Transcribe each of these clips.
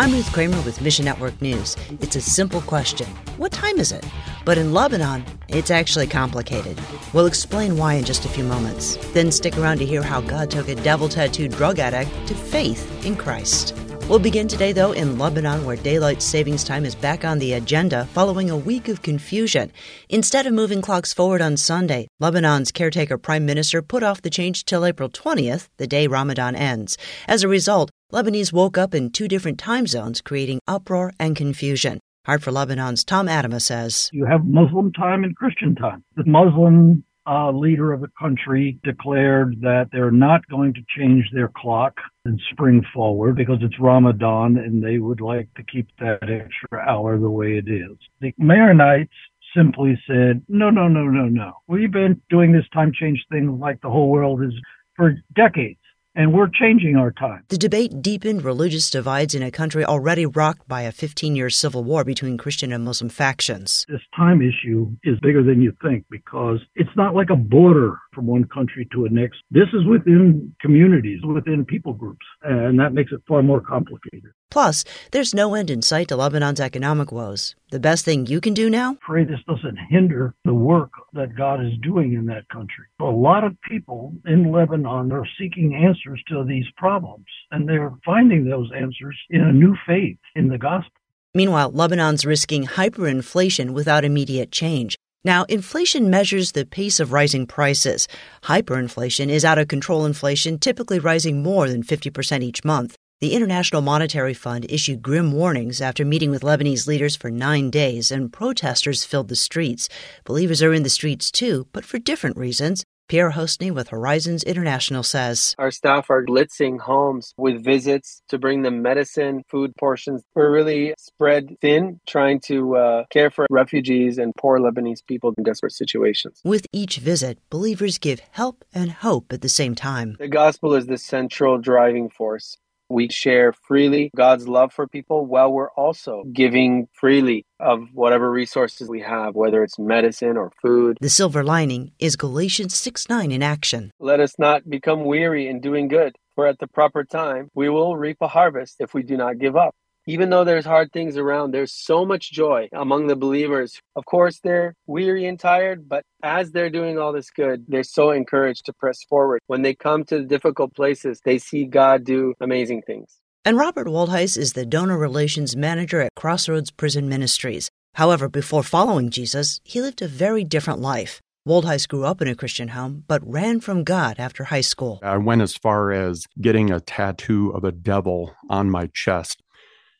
I'm Ruth Kramer with Mission Network News. It's a simple question What time is it? But in Lebanon, it's actually complicated. We'll explain why in just a few moments. Then stick around to hear how God took a devil tattooed drug addict to faith in Christ. We'll begin today, though, in Lebanon, where daylight savings time is back on the agenda following a week of confusion. Instead of moving clocks forward on Sunday, Lebanon's caretaker prime minister put off the change till April 20th, the day Ramadan ends. As a result, Lebanese woke up in two different time zones, creating uproar and confusion. Heart for Lebanon's Tom Atema says You have Muslim time and Christian time. The Muslim uh, leader of the country declared that they're not going to change their clock and spring forward because it's Ramadan and they would like to keep that extra hour the way it is. The Maronites simply said, no, no, no, no, no. We've been doing this time change thing like the whole world is for decades and we're changing our time. The debate deepened religious divides in a country already rocked by a 15 year civil war between Christian and Muslim factions. This time issue is bigger than you think because it's not like a border from one country to the next. This is within communities, within people groups, and that makes it far more complicated. Plus, there's no end in sight to Lebanon's economic woes. The best thing you can do now? Pray this doesn't hinder the work that God is doing in that country. A lot of people in Lebanon are seeking answers to these problems, and they're finding those answers in a new faith in the gospel. Meanwhile, Lebanon's risking hyperinflation without immediate change. Now, inflation measures the pace of rising prices. Hyperinflation is out of control inflation, typically rising more than 50% each month. The International Monetary Fund issued grim warnings after meeting with Lebanese leaders for nine days, and protesters filled the streets. Believers are in the streets too, but for different reasons. Pierre Houssney with Horizons International says Our staff are blitzing homes with visits to bring them medicine, food portions. We're really spread thin, trying to uh, care for refugees and poor Lebanese people in desperate situations. With each visit, believers give help and hope at the same time. The gospel is the central driving force. We share freely God's love for people while we're also giving freely of whatever resources we have, whether it's medicine or food. The silver lining is Galatians 6 9 in action. Let us not become weary in doing good, for at the proper time we will reap a harvest if we do not give up even though there's hard things around, there's so much joy among the believers. Of course, they're weary and tired, but as they're doing all this good, they're so encouraged to press forward. When they come to the difficult places, they see God do amazing things. And Robert Waldheis is the donor relations manager at Crossroads Prison Ministries. However, before following Jesus, he lived a very different life. Waldheis grew up in a Christian home, but ran from God after high school. I went as far as getting a tattoo of a devil on my chest.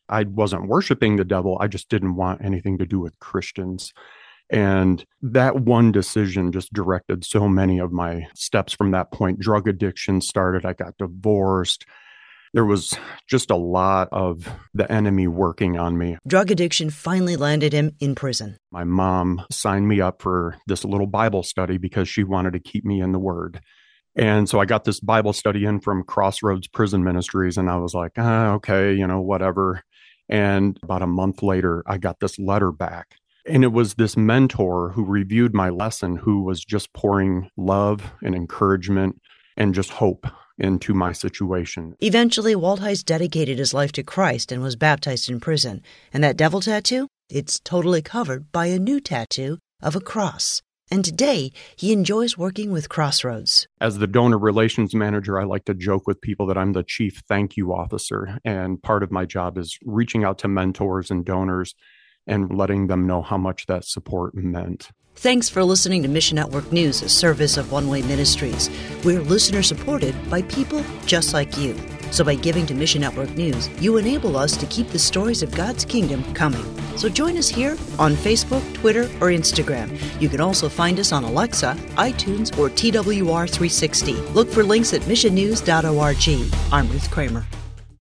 I wasn't worshiping the devil. I just didn't want anything to do with Christians. And that one decision just directed so many of my steps from that point. Drug addiction started, I got divorced. There was just a lot of the enemy working on me. Drug addiction finally landed him in prison. My mom signed me up for this little Bible study because she wanted to keep me in the Word. And so I got this Bible study in from Crossroads Prison Ministries, and I was like, ah, okay, you know, whatever. And about a month later, I got this letter back. And it was this mentor who reviewed my lesson who was just pouring love and encouragement and just hope into my situation. Eventually, Waldheis dedicated his life to Christ and was baptized in prison. And that devil tattoo? It's totally covered by a new tattoo of a cross and today he enjoys working with Crossroads. As the donor relations manager, I like to joke with people that I'm the chief thank you officer. And part of my job is reaching out to mentors and donors and letting them know how much that support meant. Thanks for listening to Mission Network News, a service of One Way Ministries. We're listener supported by people just like you. So by giving to Mission Network News, you enable us to keep the stories of God's kingdom coming. So join us here on Facebook, Twitter, or Instagram. You can also find us on Alexa, iTunes, or TWR360. Look for links at missionnews.org. I'm Ruth Kramer.